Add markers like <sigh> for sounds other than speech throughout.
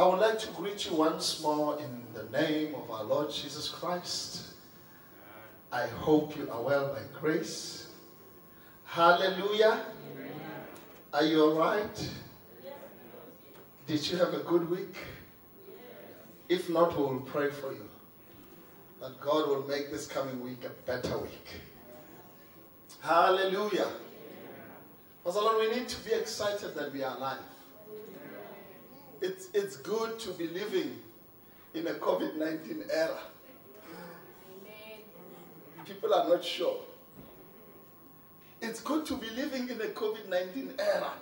I would like to greet you once more in the name of our Lord Jesus Christ. I hope you are well by grace. Hallelujah. Are you all right? Did you have a good week? If not, we will pray for you that God will make this coming week a better week. Hallelujah. Pastor Lord, we need to be excited that we are alive. It's, it's good to be living in a COVID 19 era. People are not sure. It's good to be living in a COVID 19 era.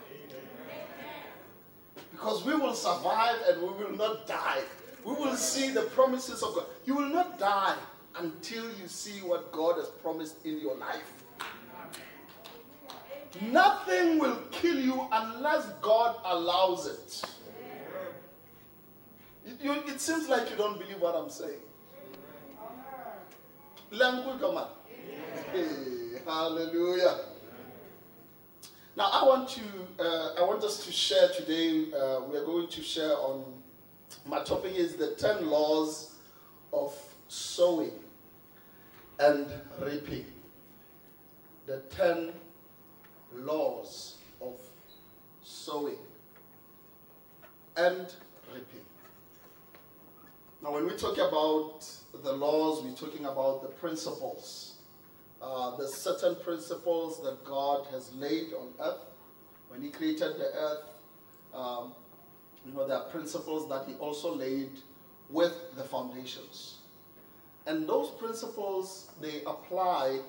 Because we will survive and we will not die. We will see the promises of God. You will not die until you see what God has promised in your life. Nothing will kill you unless God allows it. You, it seems like you don't believe what I'm saying. Hey, hallelujah. Now I want to, uh, I want us to share today. Uh, we are going to share on. My topic is the ten laws of sowing and reaping. The ten laws of sowing and reaping. Now, when we talk about the laws, we're talking about the principles. Uh, the certain principles that God has laid on earth. When He created the earth, um, you know, there are principles that He also laid with the foundations. And those principles, they apply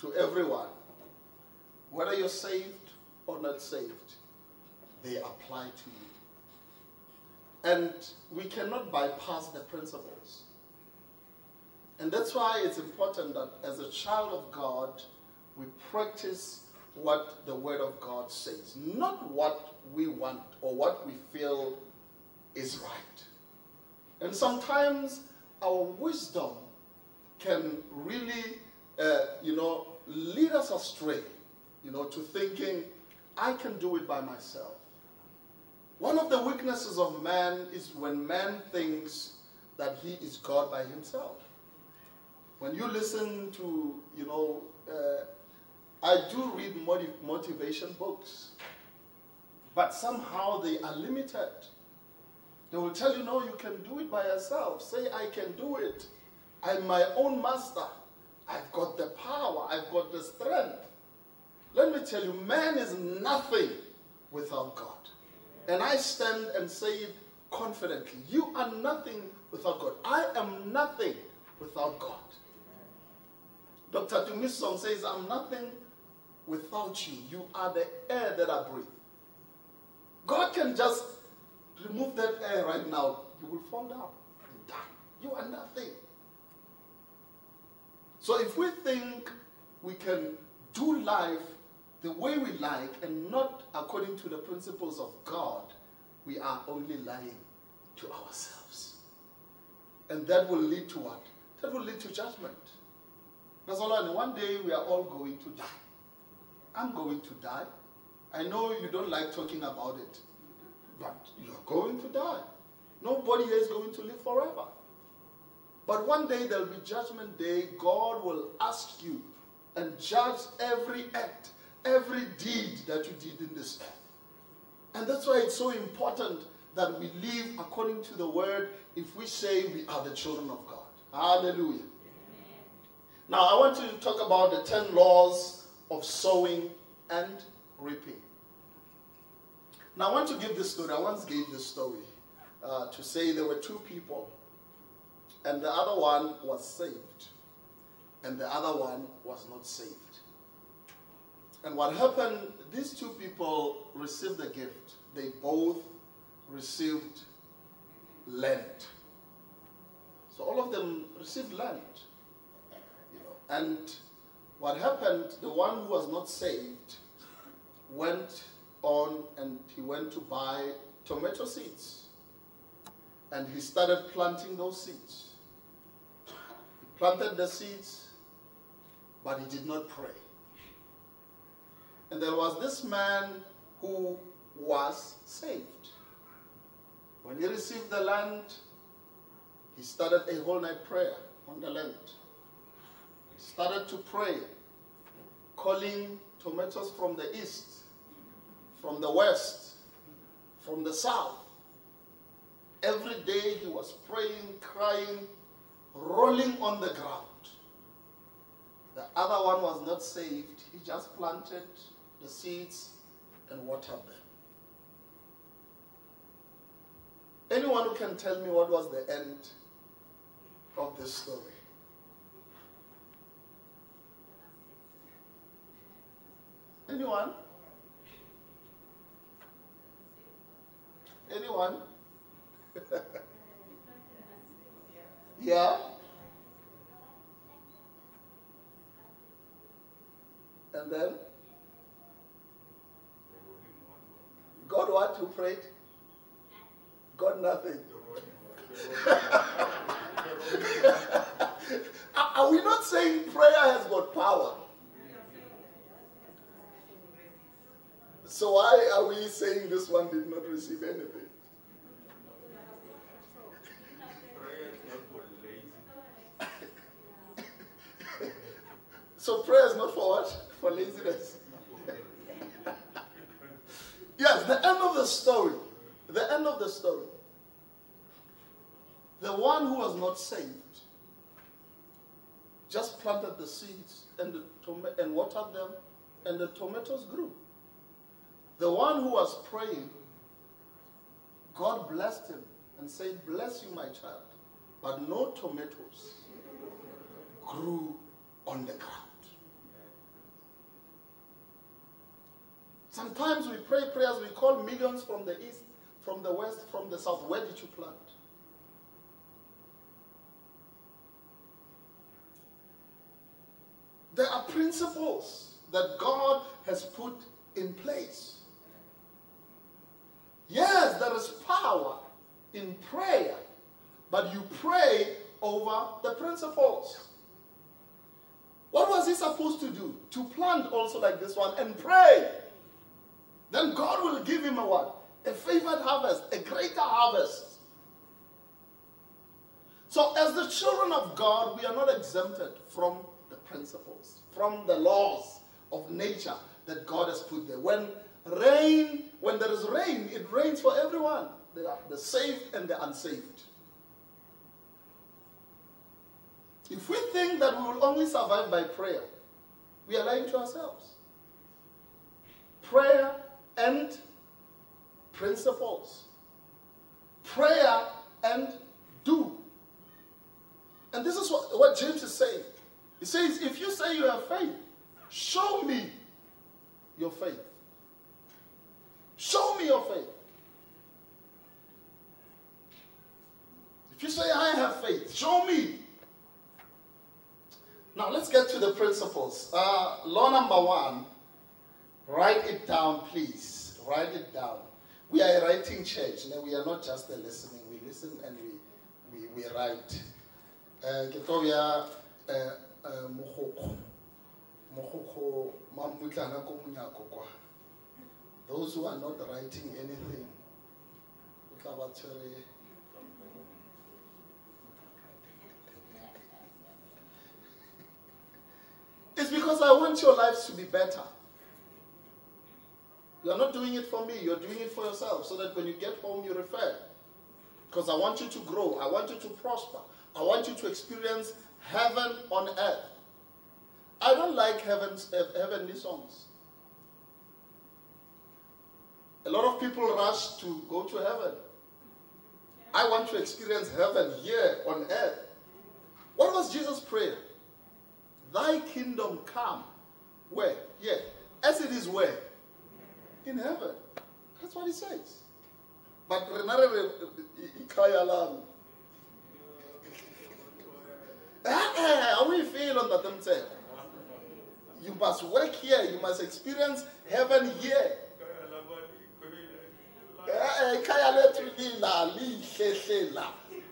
to everyone. Whether you're saved or not saved, they apply to you. And we cannot bypass the principles. And that's why it's important that as a child of God, we practice what the Word of God says, not what we want or what we feel is right. And sometimes our wisdom can really, uh, you know, lead us astray, you know, to thinking, I can do it by myself. One of the weaknesses of man is when man thinks that he is God by himself. When you listen to, you know, uh, I do read motiv- motivation books, but somehow they are limited. They will tell you, no, you can do it by yourself. Say, I can do it. I'm my own master. I've got the power, I've got the strength. Let me tell you, man is nothing without God. And I stand and say confidently. You are nothing without God. I am nothing without God. Dr. Dumisong says, I'm nothing without you. You are the air that I breathe. God can just remove that air right now. You will fall down and die. You are nothing. So if we think we can do life the way we like and not according to the principles of God, we are only lying to ourselves. And that will lead to what? That will lead to judgment. Know. One day we are all going to die. I'm going to die. I know you don't like talking about it, but you're going to die. Nobody is going to live forever. But one day there'll be judgment day. God will ask you and judge every act, every deed that you did in this life. And that's why it's so important that we live according to the word if we say we are the children of God. Hallelujah. Now, I want to talk about the 10 laws of sowing and reaping. Now, I want to give this story. I once gave this story uh, to say there were two people, and the other one was saved, and the other one was not saved. And what happened, these two people received a gift. They both received land. So all of them received land. You know, and what happened, the one who was not saved went on and he went to buy tomato seeds. And he started planting those seeds. He planted the seeds, but he did not pray. And there was this man who was saved. When he received the land, he started a whole night prayer on the land. He started to pray, calling tomatoes from the east, from the west, from the south. Every day he was praying, crying, rolling on the ground. The other one was not saved. He just planted the seeds and watered them. Anyone who can tell me what was the end of this story? Anyone? Anyone? <laughs> yeah? And then? God what? Who prayed? Got nothing. <laughs> Are we not saying prayer has got power? So why are we saying this one did not receive anything? <laughs> so prayer is not for what? For laziness. Yes, the end of the story. The end of the story. The one who was not saved just planted the seeds and, the and watered them, and the tomatoes grew. The one who was praying, God blessed him and said, Bless you, my child. But no tomatoes grew on the ground. Sometimes we pray prayers, we call millions from the east, from the west, from the south. Where did you plant? There are principles that God has put in place. Yes, there is power in prayer, but you pray over the principles. What was he supposed to do? To plant also like this one and pray. Then God will give him a what? A favored harvest, a greater harvest. So, as the children of God, we are not exempted from the principles, from the laws of nature that God has put there. When rain, when there is rain, it rains for everyone the, saved and the unsaved. If we think that we will only survive by prayer, we are lying to ourselves. Prayer and principles. Prayer and do. And this is what, what James is saying. He says, if you say you have faith, show me your faith. Show me your faith. If you say, I have faith, show me. Now let's get to the principles. Uh, law number one write it down, please. Write it down. We are a writing church. We are not just a listening. We listen and we, we, we write. Uh, ke tlo ya mogokgo mogokgo mamutlana ko kwa those who are not writing anything It's because I want your lives to be better. You're not doing it for me, you're doing it for yourself so that when you get home, you refer. Because I want you to grow, I want you to prosper, I want you to experience heaven on earth. I don't like heaven's, eh, heavenly songs. A lot of people rush to go to heaven. I want to experience heaven here on earth. What was Jesus' prayer? Thy kingdom come. Where? Here. As it is where? In heaven. That's what he says. But renare lami. Ah, how we feel on that themselves? You must work here. You must experience heaven here. Ah, Lihlehlela.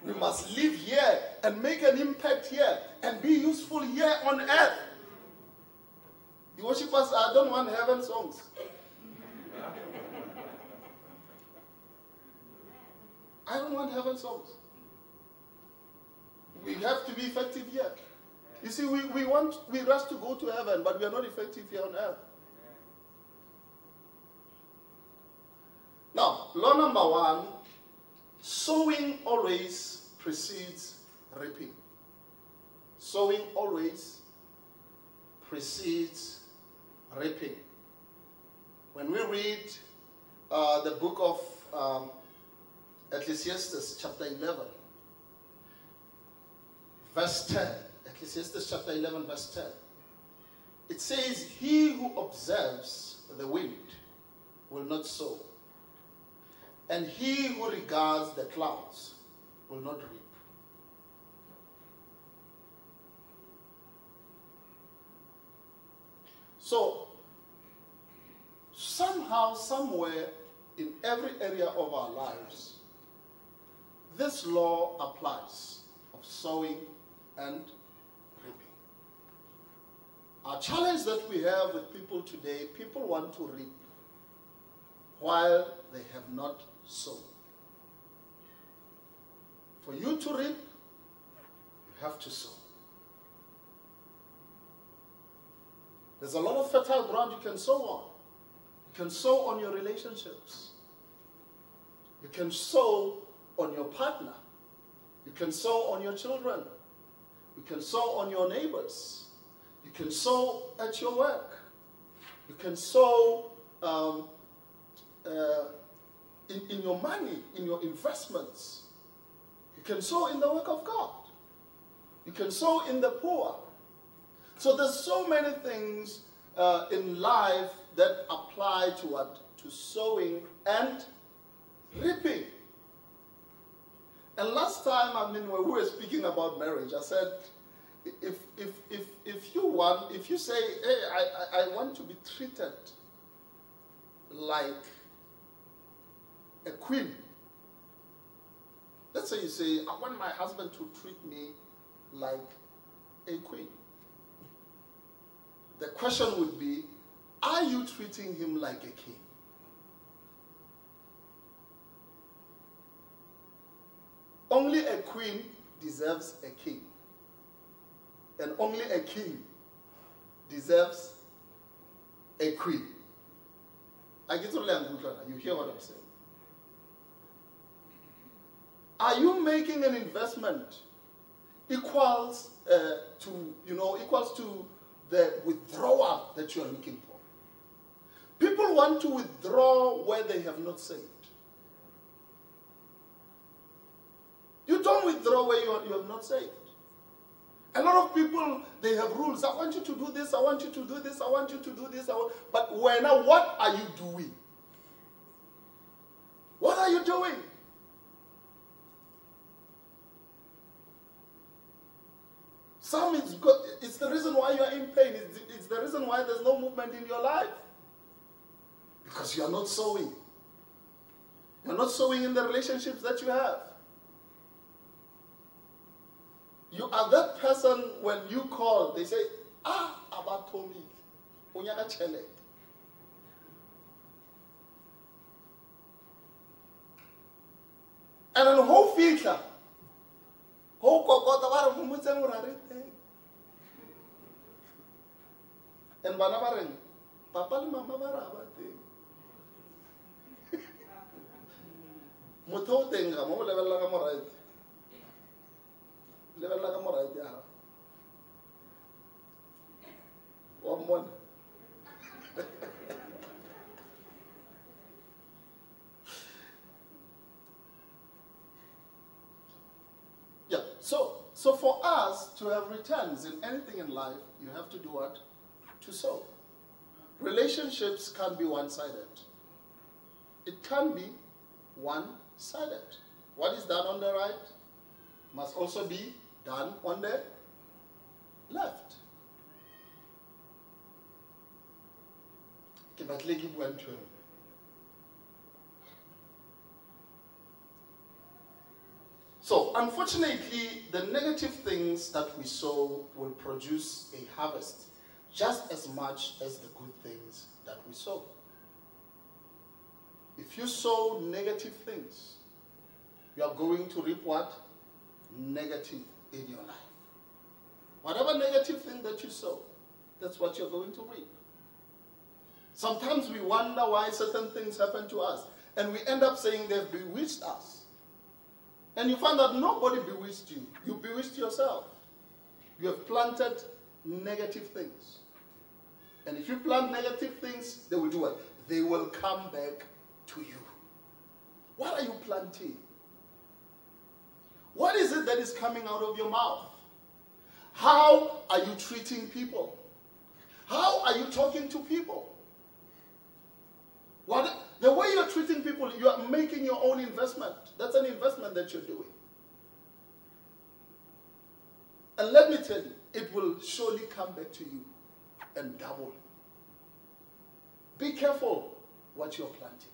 We must live here and make an impact here and be useful here on earth. The worshippers, I don't want heaven songs. I don't want heaven souls. We have to be effective here. You see, we, we want we rush to go to heaven, but we are not effective here on earth. Now, law number one sowing always precedes reaping. Sowing always precedes reaping. When we read uh, the book of um, Ecclesiastes, chapter 11, verse 10, Ecclesiastes chapter 11, verse 10, it says, He who observes the wind will not sow, and he who regards the clouds will not reap. So, somehow, somewhere, in every area of our lives, this law applies of sowing and reaping. Our challenge that we have with people today, people want to reap while they have not sown. For you to reap, you have to sow. There's a lot of fertile ground you can sow on. You can sow on your relationships. You can sow on your partner. You can sow on your children. You can sow on your neighbors. You can sow at your work. You can sow um, uh, in, in your money, in your investments. You can sow in the work of God. You can sow in the poor. So there's so many things uh, in life that apply to what? To sowing and reaping. And last time, I mean, when we were speaking about marriage, I said, if, if, if, if you want, if you say, hey, I, I, I want to be treated like a queen. Let's say you say, I want my husband to treat me like a queen. The question would be, are you treating him like a king? Only a queen deserves a king. And only a king deserves a queen. I get learn You hear what I'm saying? Are you making an investment equals uh, to, you know, equals to the withdrawal that you are looking for? People want to withdraw where they have not saved. You don't withdraw where you, are, you not saved. A lot of people, they have rules. I want you to do this, I want you to do this, I want you to do this. but when, what are you doing? What are you doing? Some it's, good, it's the reason why you are in pain. It's, it's the reason why there's no movement in your life. Because you are not sowing. You're not sowing in the relationships that you have. You are that person when you call, they say, ah, about Tommy. Unyaka chele. And then whole future. Whole kokota ba re mo and bana ba papa le mama ba ra ba teng <laughs> mo o lebelela ka moraete lebelela ka moraete ya gago wa mmona yeah so so for us to have returns in anything in life you have to do what to sow. Relationships can be one sided. It can be one sided. What is done on the right must also be done on the left. So, unfortunately, the negative things that we sow will produce a harvest just as much as the good things that we sow. If you sow negative things, you are going to reap what? Negative in your life. Whatever negative thing that you sow, that's what you're going to reap. Sometimes we wonder why certain things happen to us, and we end up saying they've bewitched us. And you find that nobody bewitched you, you bewitched yourself. You have planted negative things. And if you plant negative things, they will do what? They will come back to you. What are you planting? What is it that is coming out of your mouth? How are you treating people? How are you talking to people? What, the way you're treating people, you are making your own investment. That's an investment that you're doing. And let me tell you, it will surely come back to you and double. Be careful what you're planting.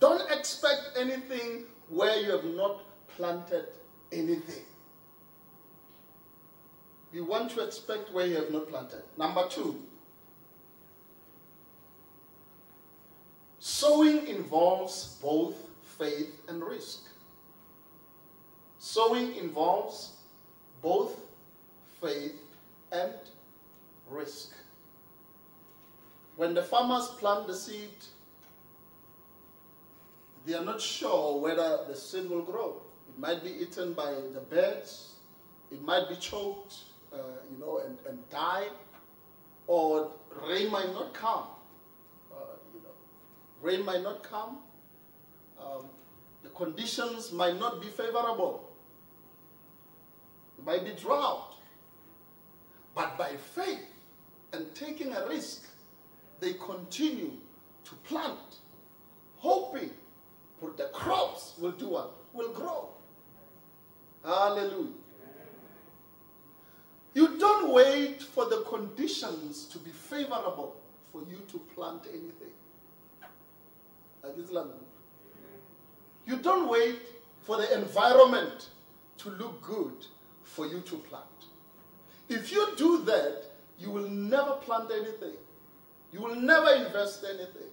Don't expect anything where you have not planted anything. You want to expect where you have not planted. Number two, sowing involves both faith and risk. Sowing involves both faith and risk. When the farmers plant the seed, they are not sure whether the seed will grow. It might be eaten by the birds, it might be choked, uh, you know, and, and die, or rain might not come. Rain might not come. Um, the conditions might not be favorable. It might be drought. But by faith and taking a risk, they continue to plant, hoping for the crops will do what? Will grow. Hallelujah. You don't wait for the conditions to be favorable for you to plant anything. You don't wait for the environment to look good for you to plant. If you do that, you will never plant anything. You will never invest anything.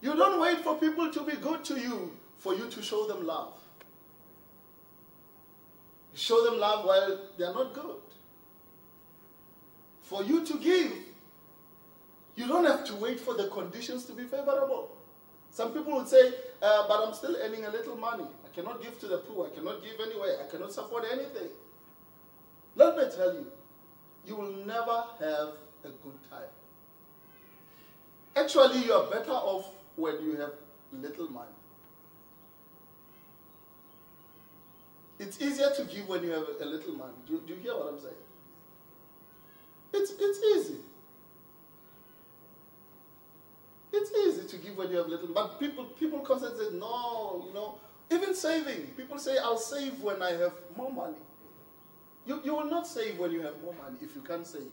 You don't wait for people to be good to you for you to show them love. You show them love while they are not good. For you to give, you don't have to wait for the conditions to be favorable. Some people would say, uh, but I'm still earning a little money. I cannot give to the poor. I cannot give anywhere. I cannot support anything. Let me tell you, you will never have a good time. Actually, you are better off when you have little money. It's easier to give when you have a little money. Do, do you hear what I'm saying? It's, it's easy. It's easy to give when you have little, but people people constantly say, no, you know, even saving. People say, I'll save when I have more money. You, you will not save when you have more money if you can't save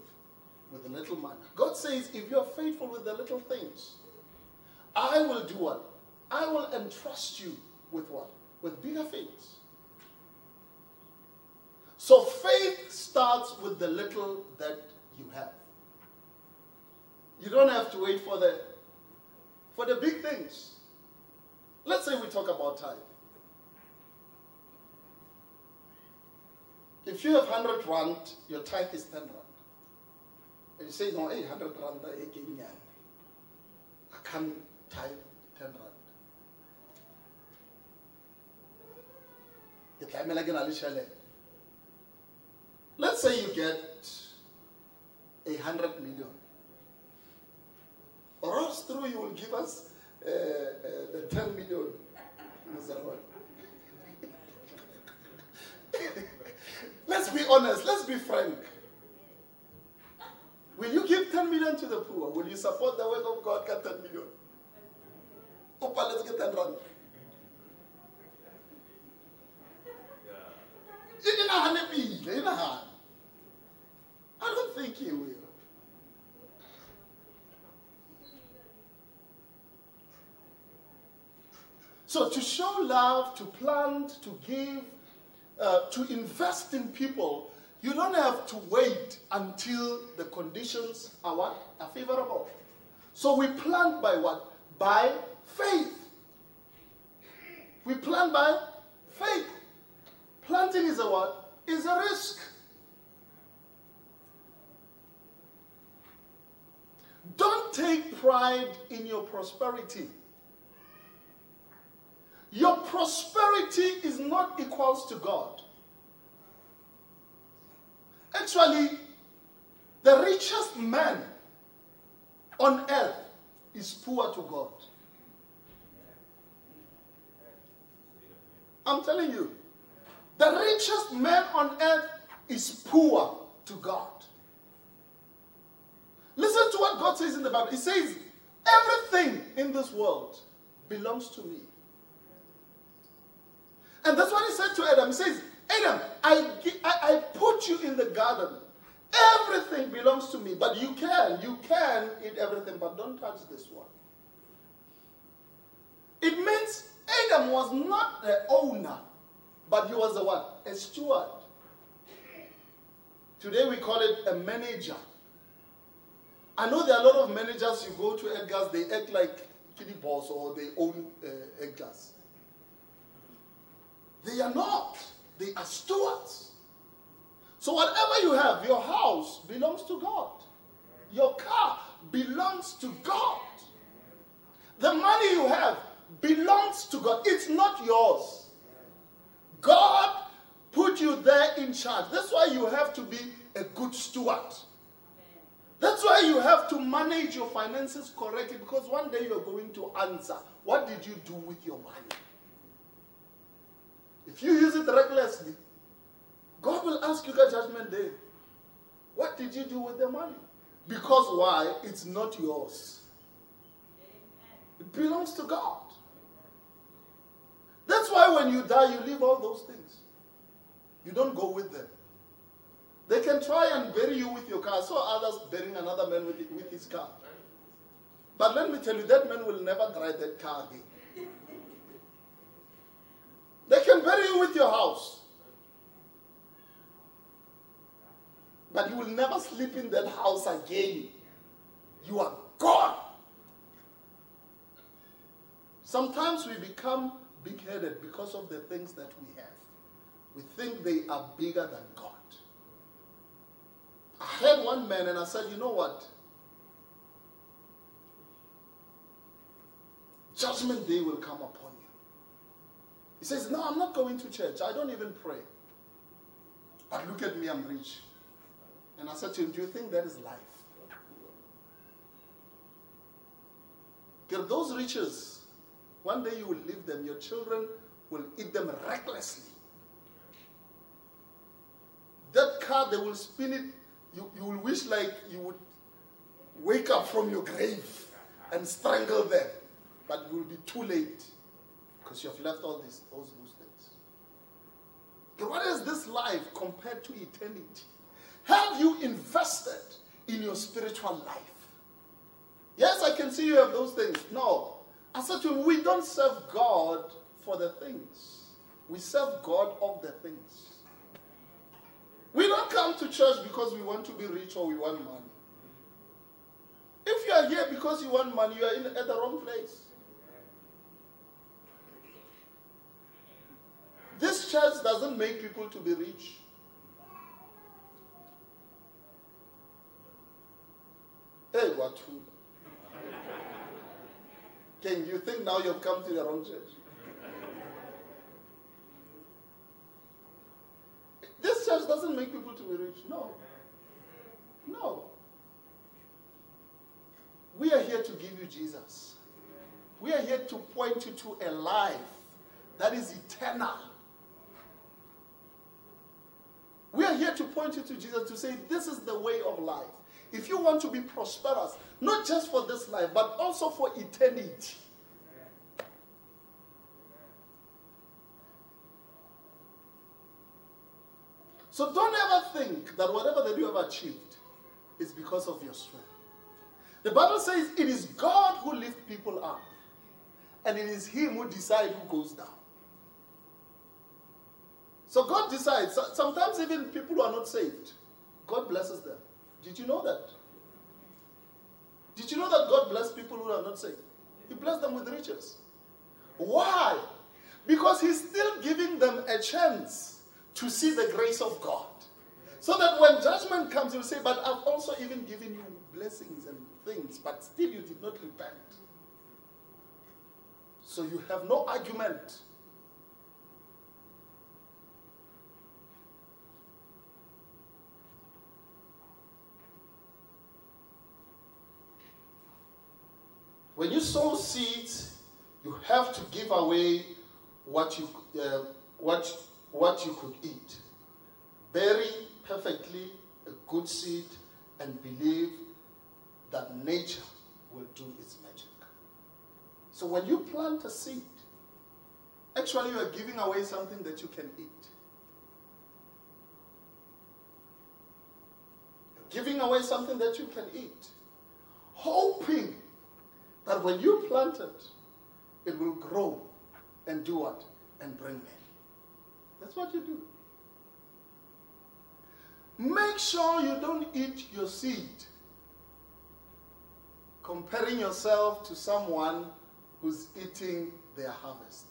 with a little money. God says, if you're faithful with the little things, I will do what? I will entrust you with what? With bigger things. So faith starts with the little that you have. You don't have to wait for the for the big things. Let's say we talk about time. If you have 100 rand, your tithe is 10 rand. And you say, no, hey, 100 rand, I can't tithe 10 rand. Let's say you get a hundred million. Or else through you will give us uh, uh, the 10 million. <laughs> Let's be honest. Let's be frank. Will you give 10 million to the poor? Will you support the work of God? Get 10 million. Opa, let's get 10 rand. I don't think he will. So to show love, to plant, to give, uh, to invest in people, you don't have to wait until the conditions are what? Are favorable. So we plant by what? By faith. We plant by faith. Planting is a what? Is a risk. Don't take pride in your prosperity. Your prosperity is not equals to God. Actually, the richest man on earth is poor to God. I'm telling you, the richest man on earth is poor to God. Listen to what God says in the Bible. He says, Everything in this world belongs to me. And that's what he said to Adam. He says, Adam, I, I, I put you in the garden. Everything belongs to me. But you can, you can eat everything, but don't touch this one. It means Adam was not the owner, but he was the what? A steward. Today we call it a manager. I know there are a lot of managers you go to Edgar's, they act like kitty boss or they own uh, Edgar's. They are not. They are stewards. So whatever you have, your house belongs to God. Your car belongs to God. The money you have belongs to God. It's not yours. God put you there in charge. That's why you have to be a good steward. That's why you have to manage your finances correctly because one day you're going to answer. What did you do with your money? If you use it recklessly, God will ask you at judgment day, what did you do with the money? Because why? It's not yours. It belongs to God. That's why when you die, you leave all those things. You don't go with them. They can try and bury you with your car. I saw others burying another man with, with his car. But let me tell you, that man will never drive that car again. Bury you with your house. But you will never sleep in that house again. You are gone. Sometimes we become big headed because of the things that we have. We think they are bigger than God. I heard one man and I said, you know what? Judgment day will come upon he says, No, I'm not going to church. I don't even pray. But look at me, I'm rich. And I said to him, Do you think that is life? Get those riches, one day you will leave them. Your children will eat them recklessly. That car, they will spin it. You, you will wish like you would wake up from your grave and strangle them. But it will be too late because you have left all these those, those things. What is this life compared to eternity? Have you invested in your spiritual life? Yes, I can see you have those things. No. I said to him, we don't serve God for the things. We serve God of the things. We don't come to church because we want to be rich or we want money. If you are here because you want money, you are in, at the wrong place. This church doesn't make people to be rich. Hey, what? Can you think now you've come to the wrong church? This church doesn't make people to be rich. No. No. We are here to give you Jesus. We are here to point you to a life that is eternal. We are here to point you to Jesus to say, this is the way of life. If you want to be prosperous, not just for this life, but also for eternity. So don't ever think that whatever that you have achieved is because of your strength. The Bible says it is God who lifts people up, and it is Him who decides who goes down. So God decides. Sometimes even people who are not saved, God blesses them. Did you know that? Did you know that God blesses people who are not saved. He blessed them with riches. Why? Because he's still giving them a chance to see the grace of God. So that when judgment comes, you say, But I've also even given you blessings and things, but still you did not repent. So you have no argument. When you sow seeds, you have to give away what you, uh, what, what you could eat. Bury perfectly a good seed and believe that nature will do its magic. So when you plant a seed, actually you are giving away something that you can eat. You're giving away something that you can eat. Hoping that when you plant it, it will grow and do what? And bring men. That's what you do. Make sure you don't eat your seed comparing yourself to someone who's eating their harvest.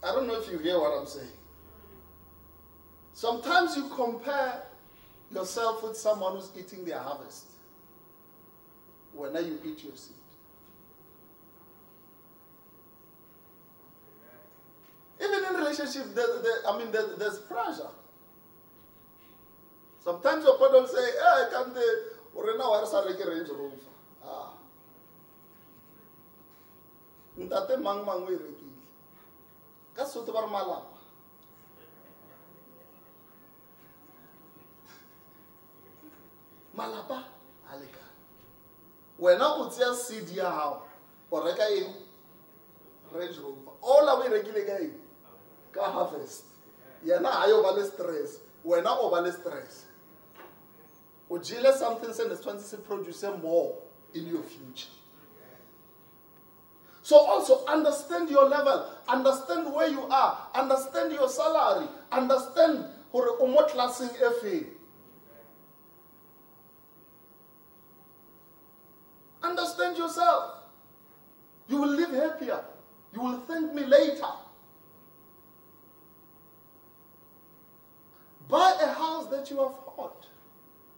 I don't know if you hear what I'm saying. Sometimes you compare yourself with someone who's eating their harvest when you eat your seed. Even in relationship, I mean, there, there's pressure. Sometimes your partner say, hey, can't they, or now where's a Range Rover? Ah. Ntate mang mang o e rekile. Ka Sotho ba re malapa. Malapa a lekane. Wena o tseya seed ya hao, o reka eng? Range Rover. Ola o e rekile ka eng? Ka harvest. Yena ha yo ba le stress. Wena o ba le stress. O jele something se ne tshwantse se produce more in your future. So also understand your level, understand where you are, understand your salary, understand hore o mo classing feng. Understand yourself. You will live happier. You will thank me later. Buy a house that you afford,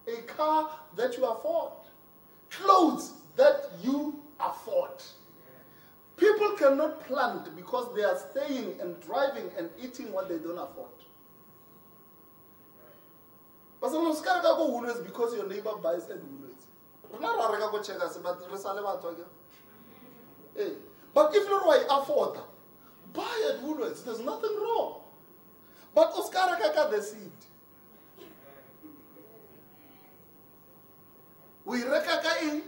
a car that you afford, clothes that you afford. People cannot plant because they are staying and driving and eating what they don't afford. But sometimes because your neighbor buys Woolworths. Rona ra reka go checkers but re sa le batho ke. But if you're right afford, buy at Woolworths. There's nothing wrong. But Oscar reka the seed. We reka ka in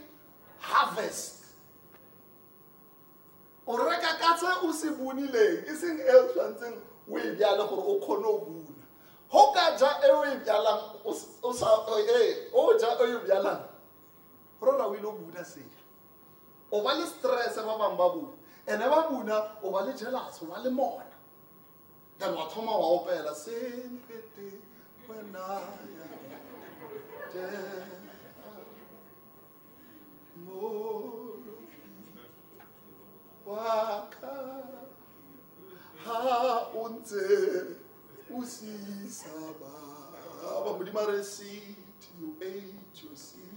harvest. o reka ka tse o se bonileng e seng e tshwantseng o e bjale gore o kgone go buna go ka ja e o e bjalang o ja o e rona o ile o buna seo o ba le stress ba bangwe ba buna ene ba buna o ba le jealous o ba le mona. Then wa thoma wa opela sempete wena mo waka ha o ntse o sisa ba modimo re seed you ate your seed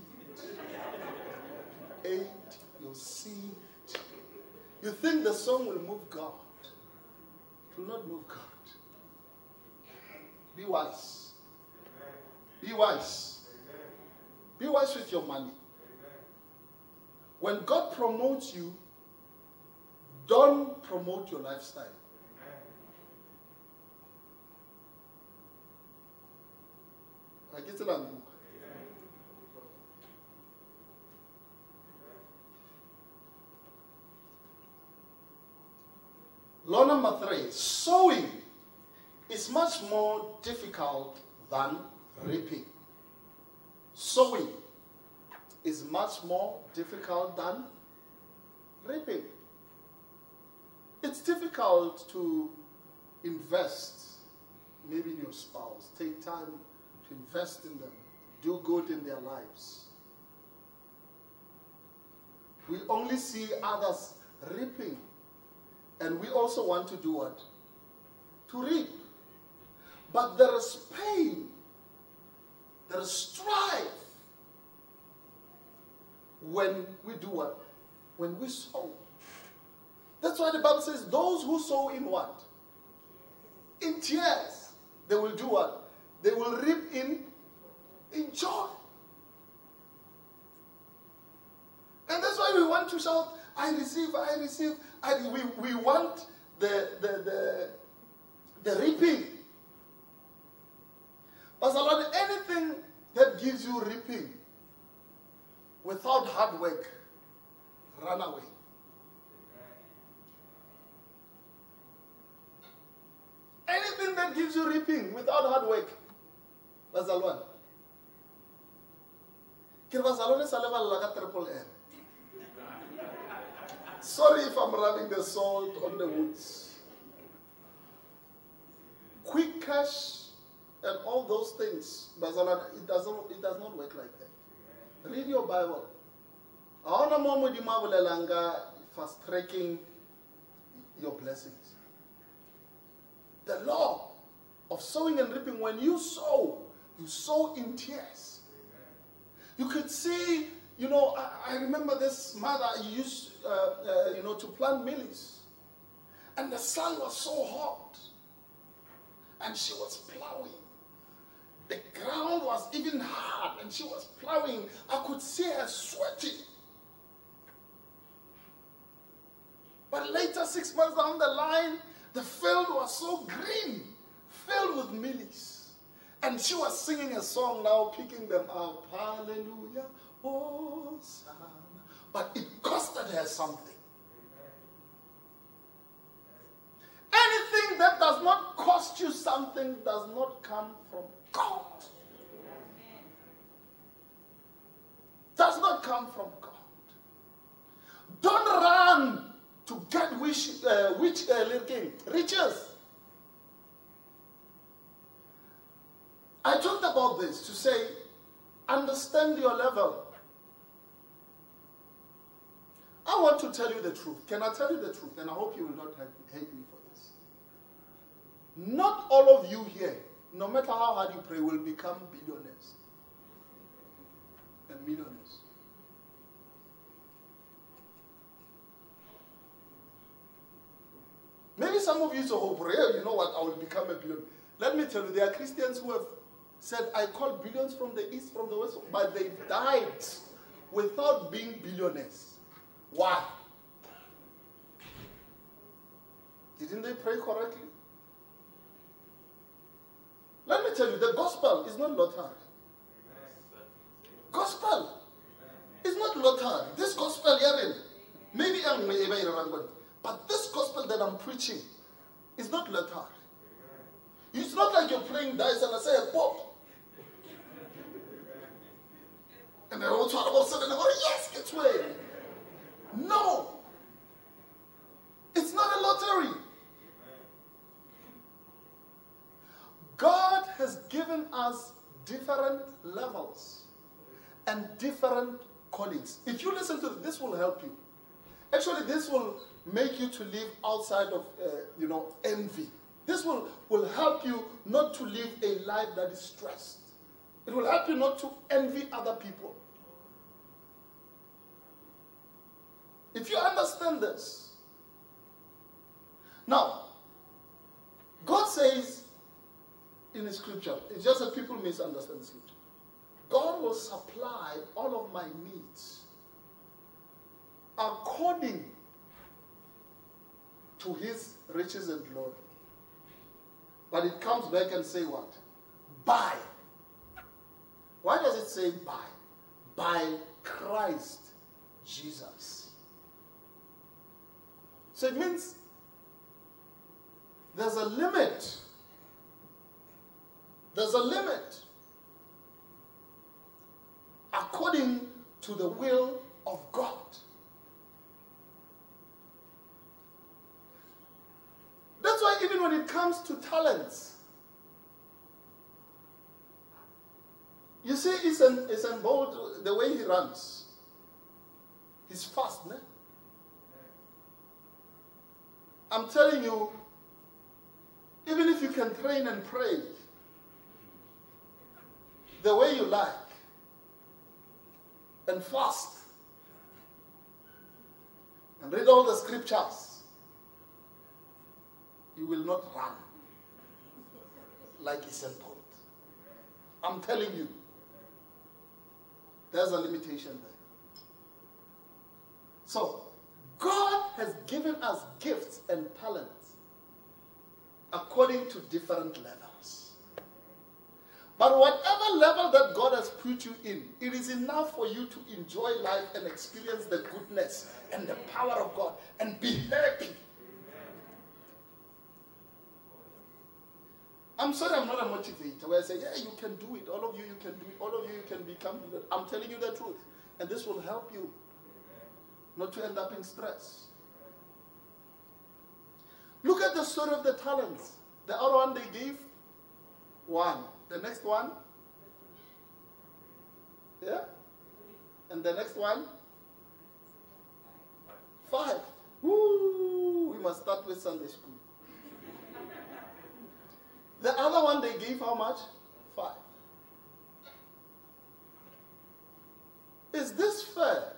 ate your seed you think the song will move god. It will not move god. Be wise. Be wise. Be wise with your money. When god promotes you don't promote your lifestyle. I get it on Law number three sowing is much more difficult than reaping. Sowing is much more difficult than reaping. It's difficult to invest maybe in your spouse. Take time to invest in them. Do good in their lives. We only see others reaping. And we also want to do what? To reap. But there is pain, there is strife when we do what? When we sow. That's why the Bible says, those who sow in what? In tears, they will do what? They will reap in, in joy. And that's why we want to shout, I receive, I receive. I, we, we want the, the, the, the reaping. But Lord, anything that gives you reaping without hard work, run away. Anything that gives you reaping without hard work, bazalwane. Ke bazalwane sa lebala ka triple N. Sorry if I'm rubbing the salt on the woods. Quick cash and all those things, it doesn't it does not work like that. Read your Bible. Want mo modimo a bolelang ka fast tracking your blessings. The law of sowing and reaping, when you sow, you sow in tears. You could see, you know, I, I remember this mother used, uh, uh, you know, to plant mealies. And the sun was so hot. And she was plowing. The ground was even hard and she was plowing. I could see her sweating. But later, six months down the line, the field was so green, filled with mealies. And she was singing a song now, picking them up. Hallelujah, Hosanna. But it costed her something. Anything that does not cost you something does not come from God. Does not come from God. Don't run to get which, uh, which uh, riches. I talked about this to say, understand your level. I want to tell you the truth. Can I tell you the truth? And I hope you will not hate me for this. Not all of you here, no matter how hard you pray, will become billionaires and millionaires. Maybe some of you say, oh, prayer, you know what, I will become a billion. Let me tell you, there are Christians who have said, I call billions from the east, from the west, but they died without being billionaires. Why? Didn't they pray correctly? Let me tell you, the gospel is not lottery. Gospel is not lottery. This gospel, Yarin, maybe I'm but this gospel that I'm preaching is not lottery. It's not like you're playing dice and I say, pop. And then all of a sudden, oh, yes, it's way. No. It's not a lottery. God has given us different levels and different callings. If you listen to this, this will help you. Actually, this will make you to live outside of, uh, you know, envy. This will, will help you not to live a life that is stressed. It will help you not to envy other people. If you understand this, now, God says in the scripture, it's just that people misunderstand scripture. God will supply all of my needs according to his riches and glory. But it comes back and say what? By. Why does it say by? By Christ Jesus. So it means there's a limit. There's a limit according to the will of God. That's why, even when it comes to talents, you see, it's, an, it's Bolt the way he runs. He's fast, no? I'm telling you, even if you can train and pray the way you like and fast and read all the scriptures, you will not run like Bolt. I'm telling you, there's a limitation there. So, God has given us gifts and talents according to different levels. But whatever level that God has put you in, it is enough for you to enjoy life and experience the goodness and the power of God and be happy. I'm sorry I'm not a motivator where I say, yeah, you can do it. All of you, you can do it. All of you, you can become. I'm telling you the truth. And this will help you not to end up in stress. Look at the story of the talents. The other one they gave one. The next one, yeah? And the next one, five. Woo! We must start with Sunday school. The other one they gave how much? Five. Is this fair?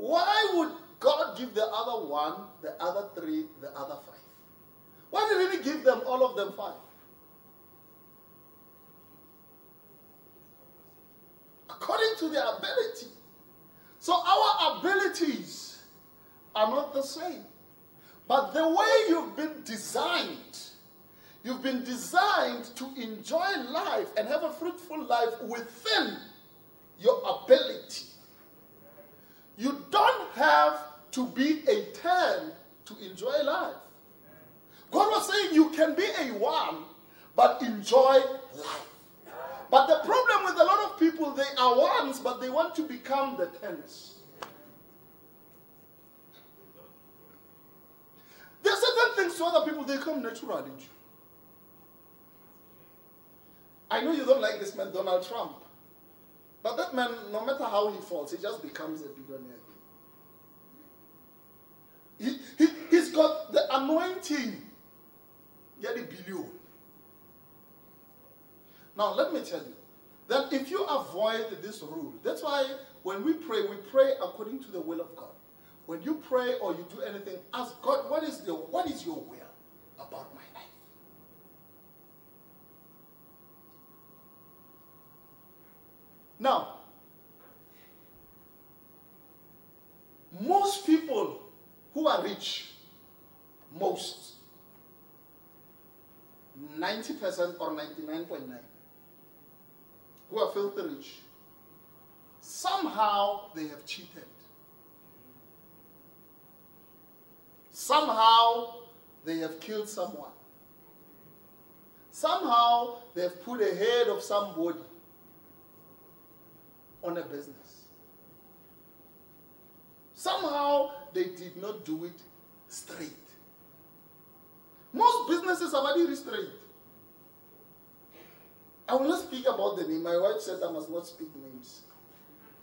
Why would God give the other one, the other three, the other five? Why did he give them all of them five? According to their ability. So our abilities are not the same. But the way you've been designed, you've been designed to enjoy life and have a fruitful life within your ability. You don't have to be a 10 to enjoy life. God was saying you can be a 1 but enjoy life. But the problem with a lot of people, they are ones, but they want to become the tens. There are certain things to other people, they come naturally. I know you don't like this man, Donald Trump. But that man, no matter how he falls, he just becomes a billionaire. He, he, he's got the anointing. Get a billion. Now, let me tell you that if you avoid this rule, that's why when we pray, we pray according to the will of God. When you pray or you do anything, ask God, what is, the, what is your will about my life? Now, most people who are rich, most, 90% or 99.9, who are filthy rich, somehow they have cheated. Somehow they have killed someone. Somehow they have put a head of somebody on a business. Somehow they did not do it straight. Most businesses are very restrained. I will not speak about the name. My wife said I must not speak names.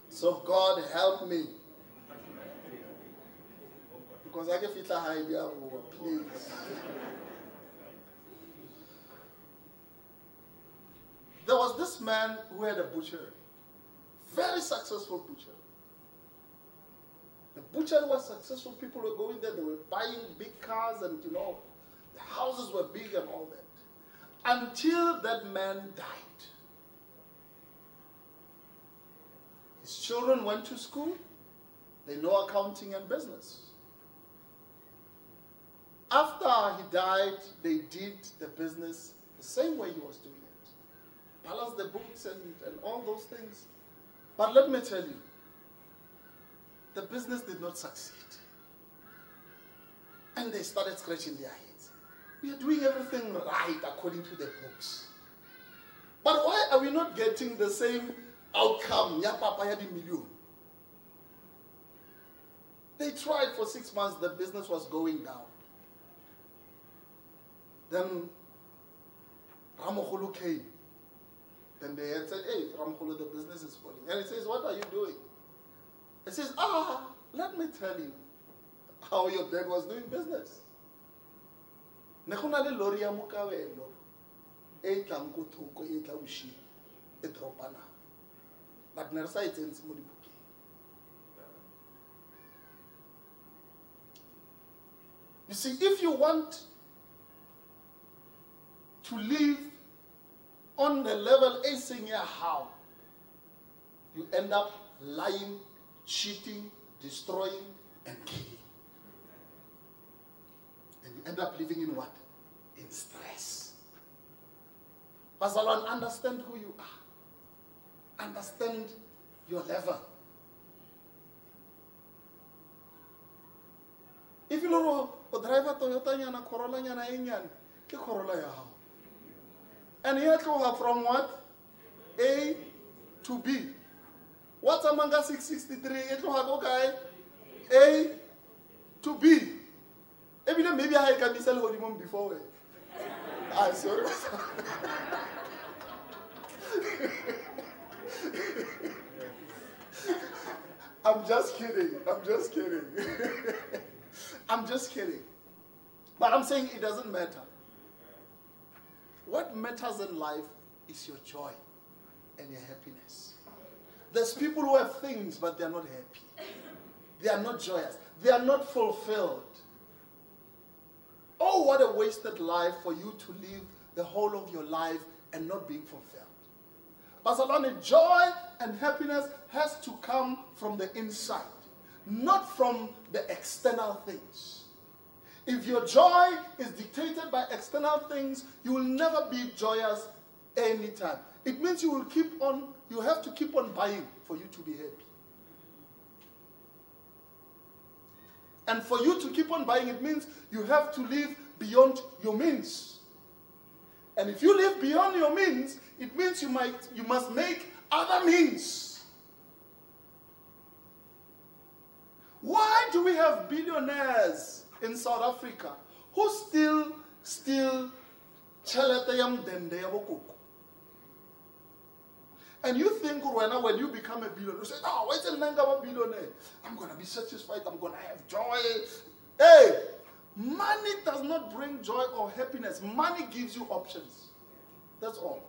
So God help me. Because I can fit a high please. There was this man who had a butcher, Very successful butcher. The butcher was successful. People were going there. They were buying big cars and, you know, the houses were big and all that. Until that man died. His children went to school. They know accounting and business. After he died, they did the business the same way he was doing it. Balance the books and, and all those things. But let me tell you, the business did not succeed. And they started scratching their heads. We are doing everything right according to the books. But why are we not getting the same outcome? million. They tried for six months, the business was going down. Then Ramokolo came Then they had said, Hey, Ramkolo, the business is falling. And he says, What are you doing? He says, Ah, let me tell you how your dad was doing business. Ne go na le lori ya mokabelo e e tlang ko thoko e tla e dropana but ne re sa e mo dibukeng you see if you want to live on the level seng ya how you end up lying cheating destroying and killing and you end up living in what? In stress. Bazalwane, understand who you are. Understand your level. If you know o driver Toyota nyana Corolla nyana e nyane ke Corolla ya hao. And here from what? A to B. What's a manga 663? E tloga ko? A to B. ebile maybe a e kamisa legodimong before wena ah sorry <laughs> I'm just kidding. I'm just kidding. <laughs> I'm just kidding. But I'm saying it doesn't matter. What matters in life is your joy and your happiness. There's people who have things, but they're not happy. They are not joyous. They are not fulfilled. Oh, what a wasted life for you to live the whole of your life and not being fulfilled. Barcelona, joy and happiness has to come from the inside, not from the external things. If your joy is dictated by external things, you will never be joyous anytime. It means you will keep on, you have to keep on buying for you to be happy. And for you to keep on buying, it means you have to live beyond your means. And if you live beyond your means, it means you might you must make other means. Why do we have billionaires in South Africa who still still tšhelete ya modende ya? And you think right now when you become a billionaire, you say, oh, wait till I'm a billionaire. I'm going to be satisfied. I'm going to have joy. Hey, money does not bring joy or happiness. Money gives you options. That's all.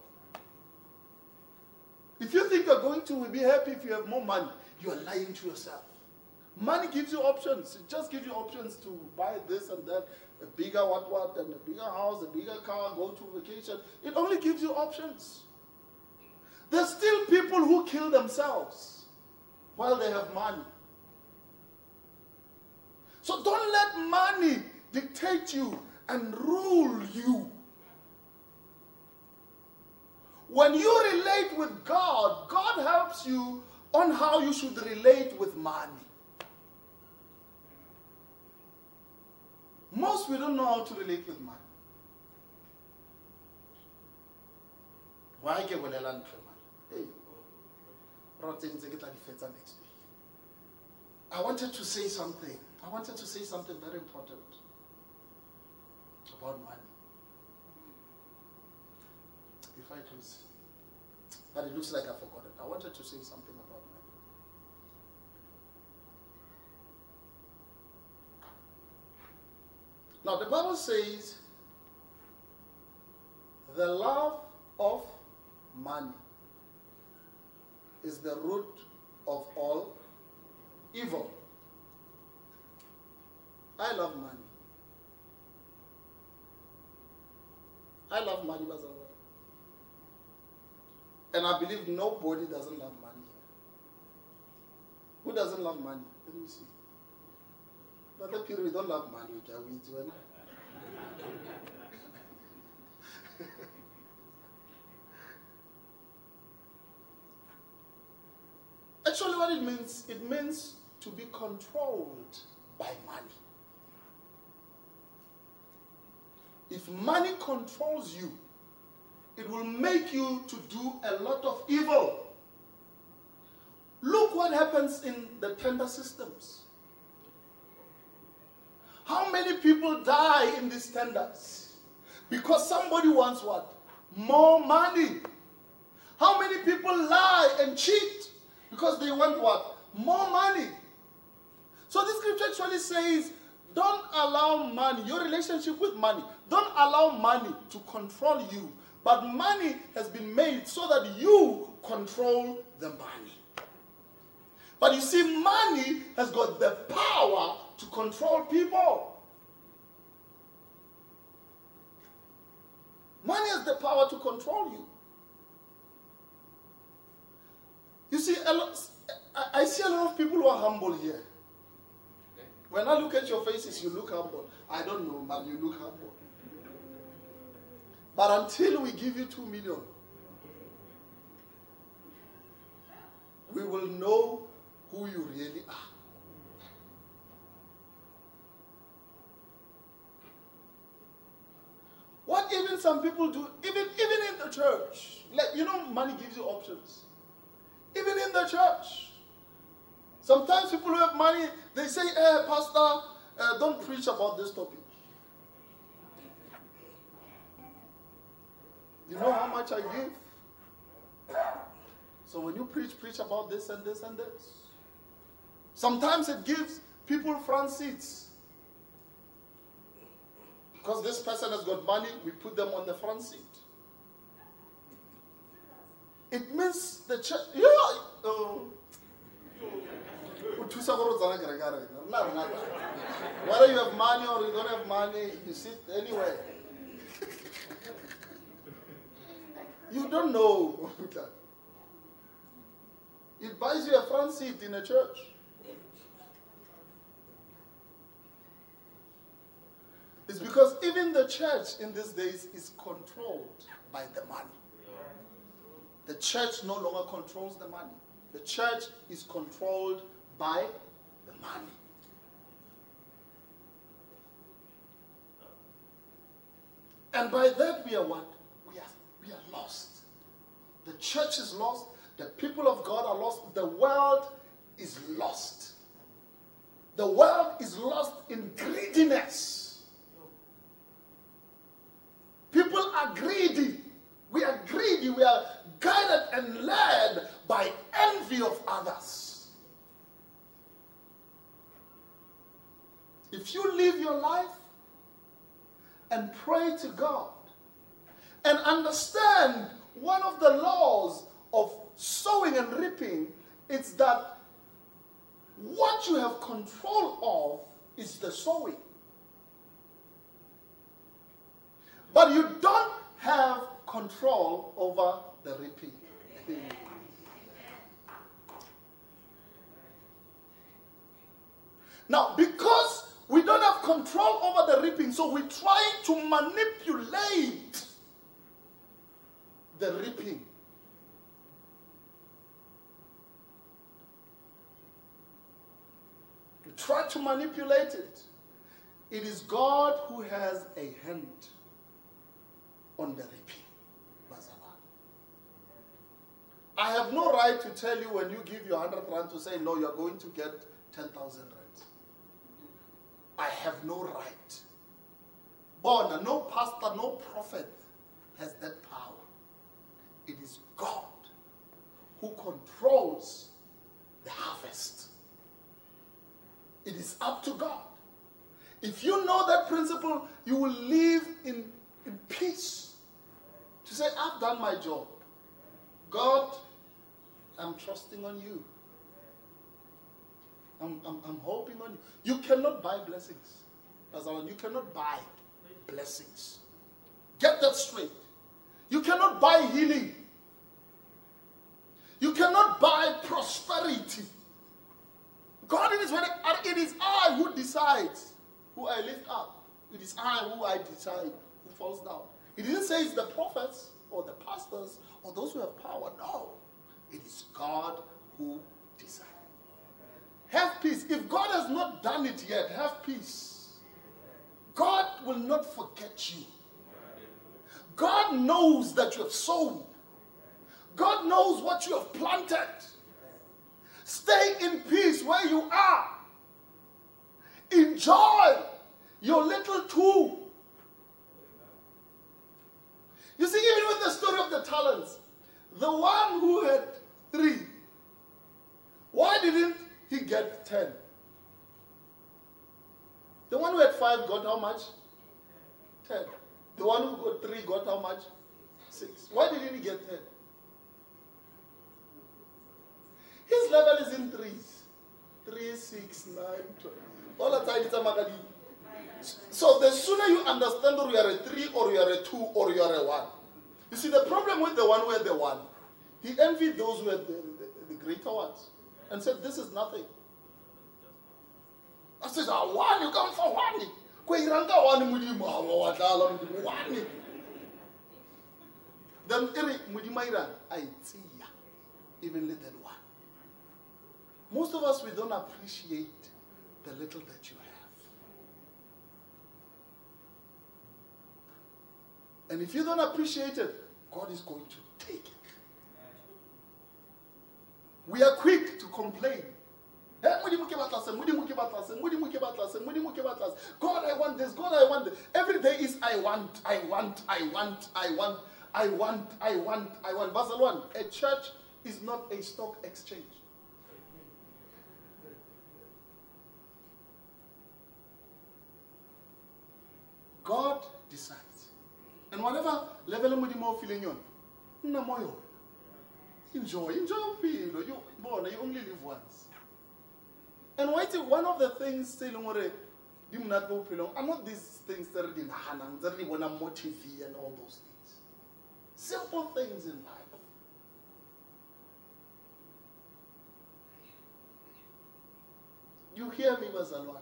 If you think you're going to be happy if you have more money, you are lying to yourself. Money gives you options. It just gives you options to buy this and that, a bigger what what, and a bigger house, a bigger car, go to vacation. It only gives you options. There's still people who kill themselves while they have money. So don't let money dictate you and rule you. When you relate with God, God helps you on how you should relate with money. Most we don't know how to relate with money. Why get when Hey, next. I wanted to say something. I wanted to say something very important about money. If I could, but it looks like I forgot it. I wanted to say something about money. Now, the Bible says the love of money is the root of all evil. I love money. I love money, Bazalwa. And I believe nobody doesn't love money Who doesn't love money? Let me see. Other people we don't love money? We eh? <laughs> what it means, it means to be controlled by money. If money controls you, it will make you to do a lot of evil. Look what happens in the tender systems. How many people die in these tenders? Because somebody wants what? More money. How many people lie and cheat because they want what? More money. So this scripture actually says, don't allow money, your relationship with money, don't allow money to control you. But money has been made so that you control the money. But you see, money has got the power to control people. Money has the power to control you. You see, lot, I see a lot of people who are humble here. When I look at your faces, you look humble. I don't know, but you look humble. But until we give you two million, we will know who you really are. What even some people do, even even in the church, like you know, money gives you options. Even in the church, sometimes people who have money, they say, "Hey, pastor, uh, don't preach about this topic." You know how much I give. So when you preach, preach about this and this and this. Sometimes it gives people front seats. Because this person has got money, we put them on the front seat. It means the church. Yeah. Uh, whether you have money or you don't have money, you sit anywhere. you don't know. <laughs> It buys you a front seat in a church. It's because even the church in these days is controlled by the money. The church no longer controls the money. The church is controlled by the money. And by that we are what? We are, we are lost. The church is lost. The people of God are lost. The world is lost. The world is lost in greediness. People are greedy. We are greedy. We are guided and led by envy of others. If you live your life and pray to God and understand one of the laws of sowing and reaping, it's that what you have control of is the sowing. But you don't have control over the reaping. Now, because we don't have control over the reaping, so we try to manipulate the reaping. We try to manipulate it. It is God who has a hand on the reaping. I have no right to tell you when you give your 100 rand to say, no, you're going to get 10,000 rand. I have no right. Bona, no pastor, no prophet has that power. It is God who controls the harvest. It is up to God. If you know that principle, you will live in, in peace. To say, I've done my job. God, I'm trusting on you. I'm, I'm, I'm hoping on you. You cannot buy blessings. You cannot buy blessings. Get that straight. You cannot buy healing. You cannot buy prosperity. God it is, it is I who decides who I lift up. It is I who I decide who falls down. He didn't say it's the prophets or the pastors or those who have power. No. It is God who decides. Have peace. If God has not done it yet, have peace. God will not forget you. God knows that you have sown. God knows what you have planted. Stay in peace where you are. Enjoy your little tool. You see, even with the story of the talents, the one three. Why didn't he get ten? The one who had five got how much? Ten. The one who got three got how much? Six. Why didn't he get ten? His level is in threes. Three, six, nine, twelve. All the time it's a magali. So the sooner you understand or you are a three or you are a two or you are a one. You see, the problem with the one who had the one he envied those who had the, the, the greater ones and said, This is nothing. I said, ah, one, you come for one. One. Then aitia even little one. Most of us we don't appreciate the little that you have. And if you don't appreciate it, God is going to take it. We are quick to complain. Eh, God, I want this. God, I want this. Every day is I want, I want, I want, I want, I want, I want, I want. Verse 1 A church is not a stock exchange. God decides. And whatever level of more feeling on, no more. Enjoy, enjoy feel. You born, you only live once. And why one of the things say long I'm not these things that are in Hanang, that want to motivate and all those things. Simple things in life. You hear me, Mazalwan?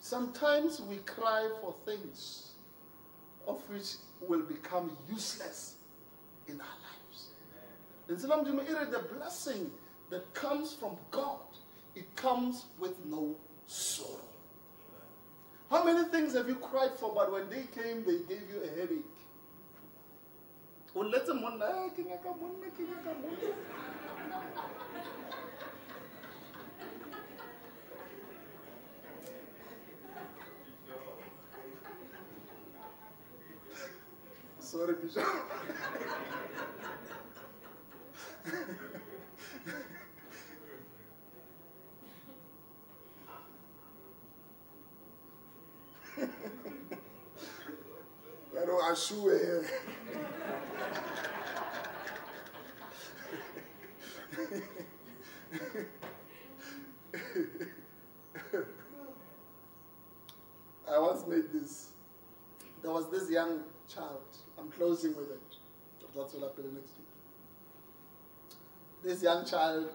Sometimes we cry for things of which will become useless in our lives. The blessing that comes from God, it comes with no sorrow. How many things have you cried for, but when they came, they gave you a headache? Well, let them wonder, ah, Bishop. I know I shoe here. I once made this. There was this young child. Closing with it. That's what happened the next week. This young child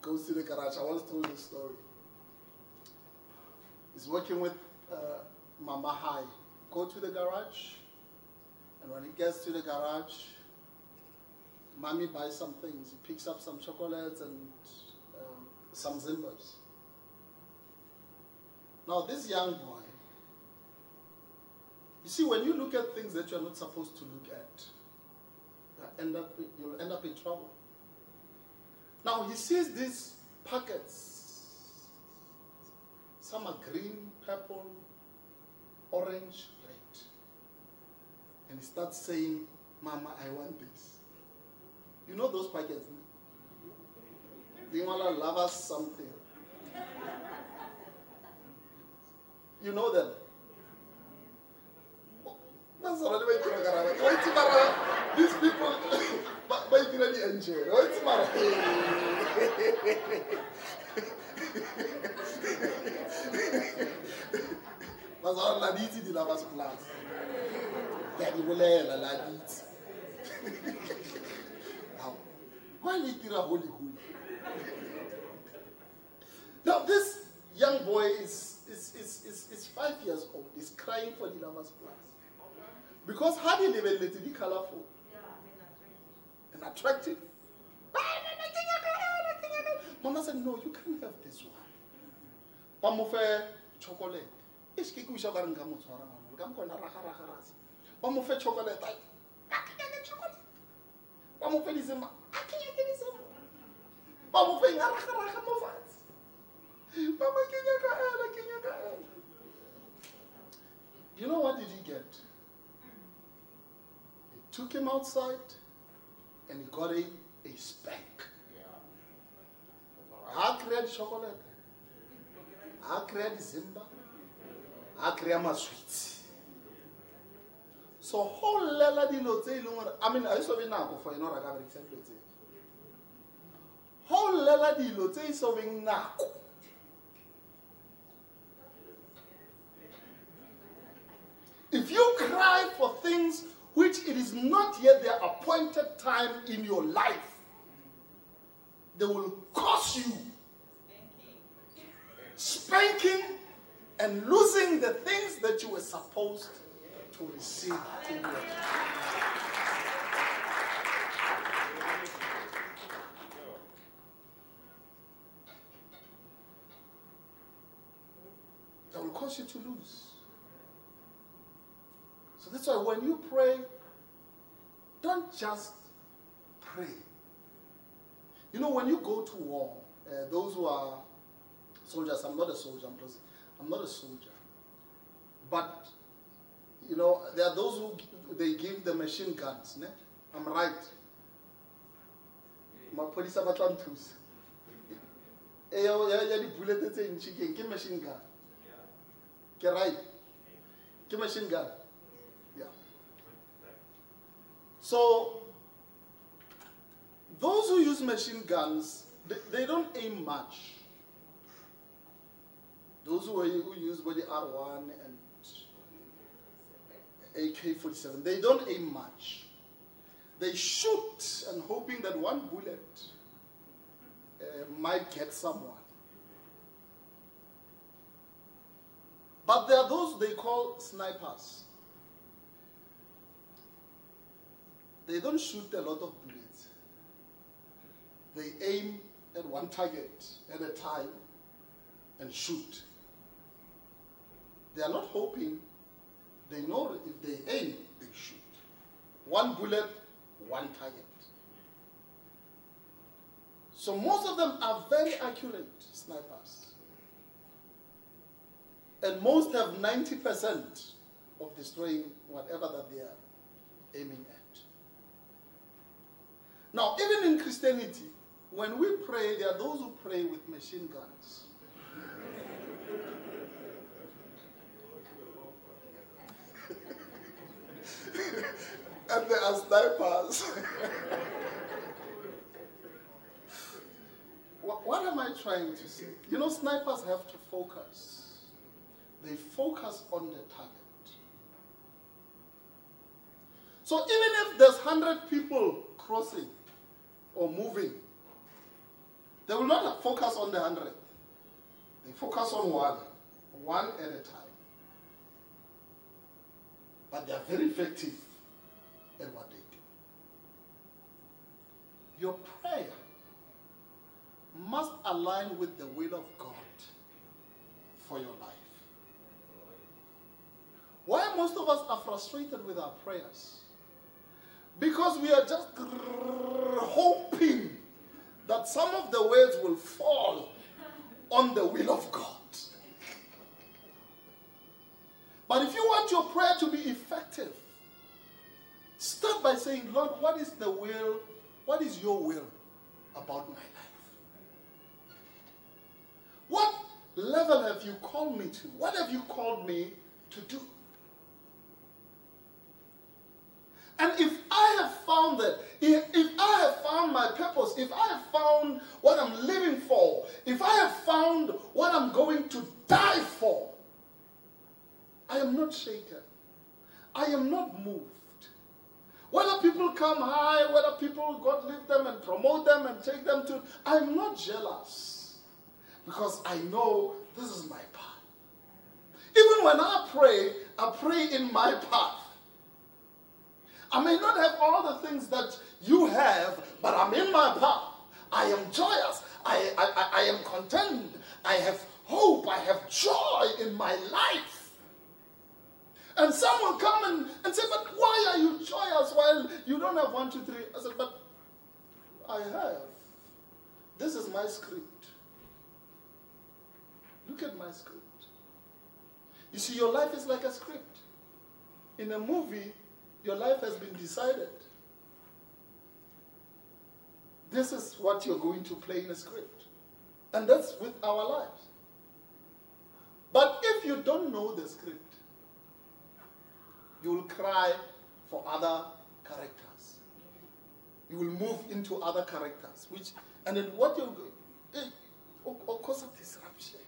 goes to the garage. I once told this story. He's working with uh, Mama High. Go to the garage, and when he gets to the garage, Mommy buys some things. He picks up some chocolates and um, some zimbers. Now, this young boy, you see, when you look at things that you're not supposed to look at, you end up, you'll end up in trouble. Now, he sees these packets. Some are green, purple, orange, red. And he starts saying, Mama, I want this. You know those packets? They want to love us something. You know them. These people, <coughs> this young boy is, five years old. He's crying for the lovers plus. Because how did they let it colorful? yeah, And attractive. Mama said, no, you can't have this one. Pamofe chocolate. Is ke kuisha ka nka mo tshwara ngwana. Ka mkona raga raga rasa. Fe chocolate. Ke nyaka chocolate. Ba mo fe disema. A ke nyaka disema. Ba mo fe raga raga mo fatshe. Ba mo ke nyaka ela ke nyaka ela. You know what did he get? Took him outside and he got a, a spank. kry-a di-chocolate a kry-a di-zimba a kry-a maswits so go llela dilo tse e leng gore i mean a e so be nako for ene gore a ka berekisa dilo tse go llela dilo tse so beng nako. If you cry for things which it is not yet their appointed time in your life they will cost you spanking and losing the things that you were supposed to receive. That will cause you to lose. So that's why when you pray, don't just pray. You know, when you go to war, uh, those who are soldiers, I'm not a soldier, I'm, I'm not a soldier. But, you know, there are those who they give the machine guns. Ne? I'm right. maphodisa ba tla nthusa e ya- ya dibulete tse ntšhi keng ke machine gun ke right ke machine gun so those who use machine guns they, they don't aim much those who, who use body r1 and ak-47 they don't aim much they shoot and hoping that one bullet uh, might get someone. But there are those they call snipers. They don't shoot a lot of bullets. They aim at one target at a time and shoot. They are not hoping, they know if they aim, they shoot. One bullet, one target. So most of them are very accurate snipers. And most have 90% of destroying whatever that they are aiming at. Now, even in Christianity, when we pray, there are those who pray with machine guns. <laughs> and there are snipers. <laughs> what, what am I trying to say? You know, snipers have to focus. They focus on the target. So even if there's 100 people crossing or moving, they will not focus on the 100. They focus on one, one at a time. But they are very effective at what they do. Your prayer must align with the will of God for your life. Why most of us are frustrated with our prayers? Because we are just that some of the words will fall on the will of God. But if you want your prayer to be effective, start by saying, Lord, what is the will? What is your will about my life? What level have you called me to? What have you called me to do? And if I have found that, if, I have found my purpose, if I have found what I'm living for, if I have found what I'm going to die for, I am not shaken. I am not moved. Whether people come high, whether people, God lift them and promote them and take them to, I'm not jealous because I know this is my path. Even when I pray, I pray in my <laughs> path. I may not have all the things that you have, but I'm in my path. I am joyous. I, I, I- I am content. I have hope. I have joy in my life. And some will come and, and say, But why are you joyous while you don't have one, two, three? I said, But I have. This is my script. Look at my script. You see, your life is like a script. In a movie, your life has been decided. This is what you're going to play in a script. And that's with our lives. But if you don't know the script, you will cry for other characters. You will move into other characters, which, and then what you, will eh, cause a disruption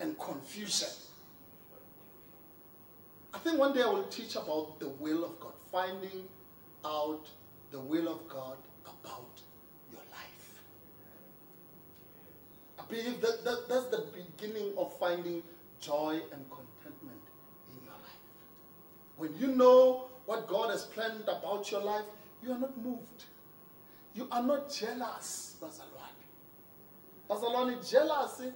and confusion. I think one day I will teach about the will of God, finding out the will of God about your life. I believe that, that that's the beginning of finding joy and contentment in your life. When you know what God has planned about your life, you are not moved. You are not jealous, Bazalwane. Bazalwane, jealousy,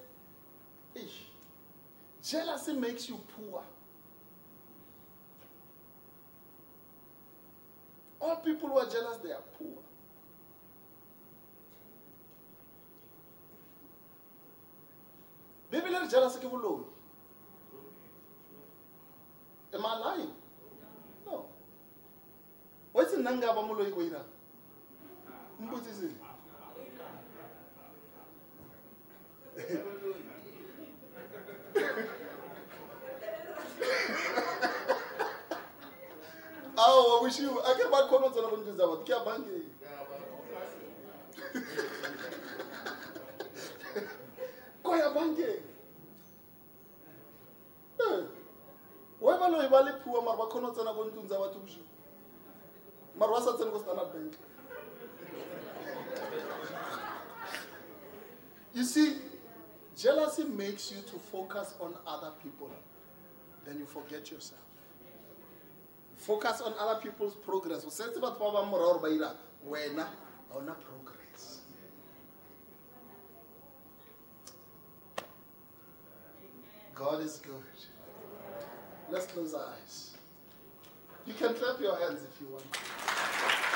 jealousy makes you poor. All people who are jealous, they are poor. Bibele re jealous ke boloi. Am I lying? No. What's the nanga ba moloi go awa boshigo a ke ba kgone tsona bontle tsa batho ke a bankeng ko ya bankeng wa ba lo ba le phua mare ba kgone tsena ko tsa batho boshigo mare ba sa tsene ko standard bank? You see jealousy makes you to focus on other people. Then you forget yourself focus on other people's progress. O setse batho ba bang morago ba ira wena ga ona progress. God is good. Let's close our eyes. You can clap your hands if you want